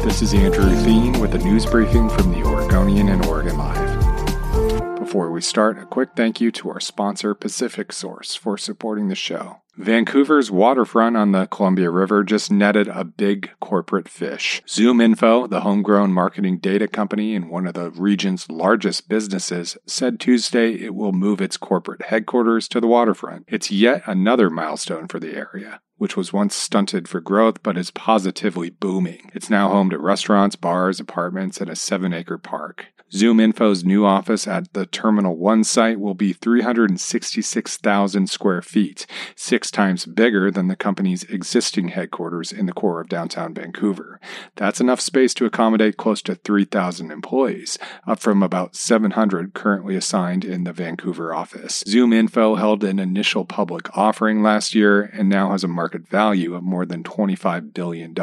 This is Andrew Theen with a news briefing from the Oregonian and Oregon Live. Before we start, a quick thank you to our sponsor, Pacific Source, for supporting the show. Vancouver's waterfront on the Columbia River just netted a big corporate fish. Zoom Info, the homegrown marketing data company and one of the region's largest businesses, said Tuesday it will move its corporate headquarters to the waterfront. It's yet another milestone for the area which was once stunted for growth but is positively booming. It's now home to restaurants, bars, apartments, and a seven acre park. Zoom Info's new office at the Terminal 1 site will be 366,000 square feet, six times bigger than the company's existing headquarters in the core of downtown Vancouver. That's enough space to accommodate close to 3,000 employees, up from about 700 currently assigned in the Vancouver office. Zoom Info held an initial public offering last year and now has a market value of more than $25 billion.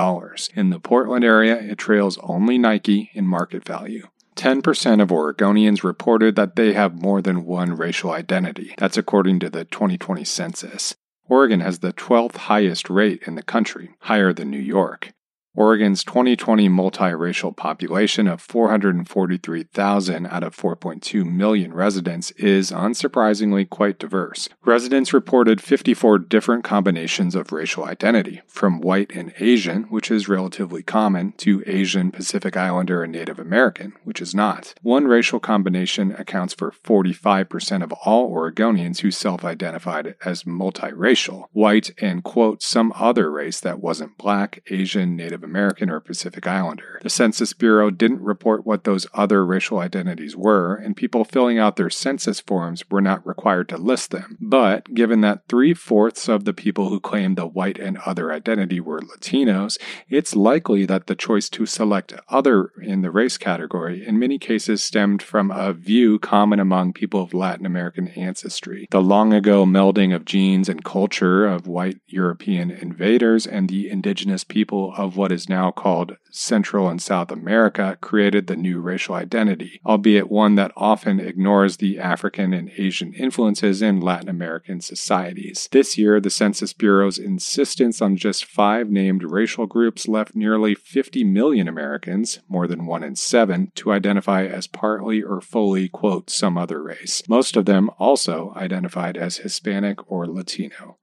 In the Portland area, it trails only Nike in market value. 10% of Oregonians reported that they have more than one racial identity. That's according to the 2020 census. Oregon has the 12th highest rate in the country, higher than New York. Oregon's 2020 multiracial population of 443,000 out of 4.2 million residents is unsurprisingly quite diverse. Residents reported 54 different combinations of racial identity, from white and Asian, which is relatively common, to Asian, Pacific Islander, and Native American, which is not. One racial combination accounts for 45% of all Oregonians who self identified as multiracial, white and, quote, some other race that wasn't black, Asian, Native American or Pacific Islander. The Census Bureau didn't report what those other racial identities were, and people filling out their census forms were not required to list them. But given that three fourths of the people who claimed the white and other identity were Latinos, it's likely that the choice to select other in the race category in many cases stemmed from a view common among people of Latin American ancestry. The long ago melding of genes and culture of white European invaders and the indigenous people of what is now called Central and South America, created the new racial identity, albeit one that often ignores the African and Asian influences in Latin American societies. This year, the Census Bureau's insistence on just five named racial groups left nearly 50 million Americans, more than one in seven, to identify as partly or fully, quote, some other race. Most of them also identified as Hispanic or Latino.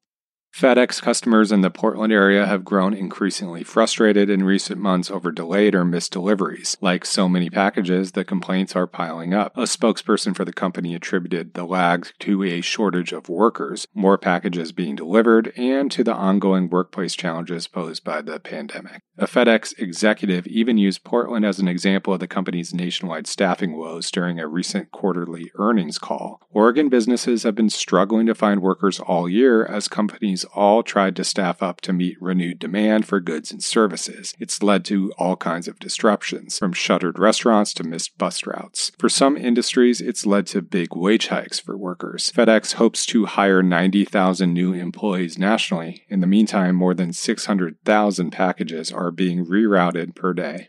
FedEx customers in the Portland area have grown increasingly frustrated in recent months over delayed or missed deliveries. Like so many packages, the complaints are piling up. A spokesperson for the company attributed the lag to a shortage of workers, more packages being delivered, and to the ongoing workplace challenges posed by the pandemic. A FedEx executive even used Portland as an example of the company's nationwide staffing woes during a recent quarterly earnings call. Oregon businesses have been struggling to find workers all year as companies all tried to staff up to meet renewed demand for goods and services. It's led to all kinds of disruptions, from shuttered restaurants to missed bus routes. For some industries, it's led to big wage hikes for workers. FedEx hopes to hire 90,000 new employees nationally. In the meantime, more than 600,000 packages are being rerouted per day.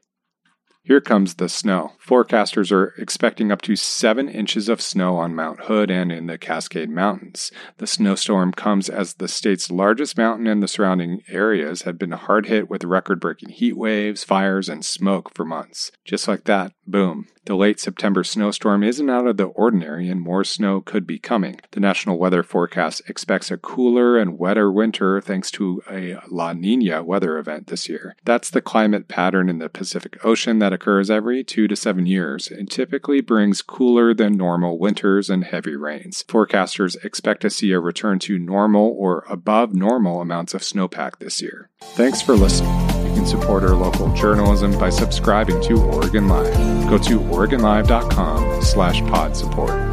Here comes the snow. Forecasters are expecting up to 7 inches of snow on Mount Hood and in the Cascade Mountains. The snowstorm comes as the state's largest mountain and the surrounding areas had been hard hit with record breaking heat waves, fires, and smoke for months. Just like that, boom, the late September snowstorm isn't out of the ordinary and more snow could be coming. The National Weather Forecast expects a cooler and wetter winter thanks to a La Nina weather event this year. That's the climate pattern in the Pacific Ocean that occurs every two to seven years and typically brings cooler than normal winters and heavy rains. Forecasters expect to see a return to normal or above normal amounts of snowpack this year. Thanks for listening can support our local journalism by subscribing to Oregon Live. Go to OregonLive.com slash pod support.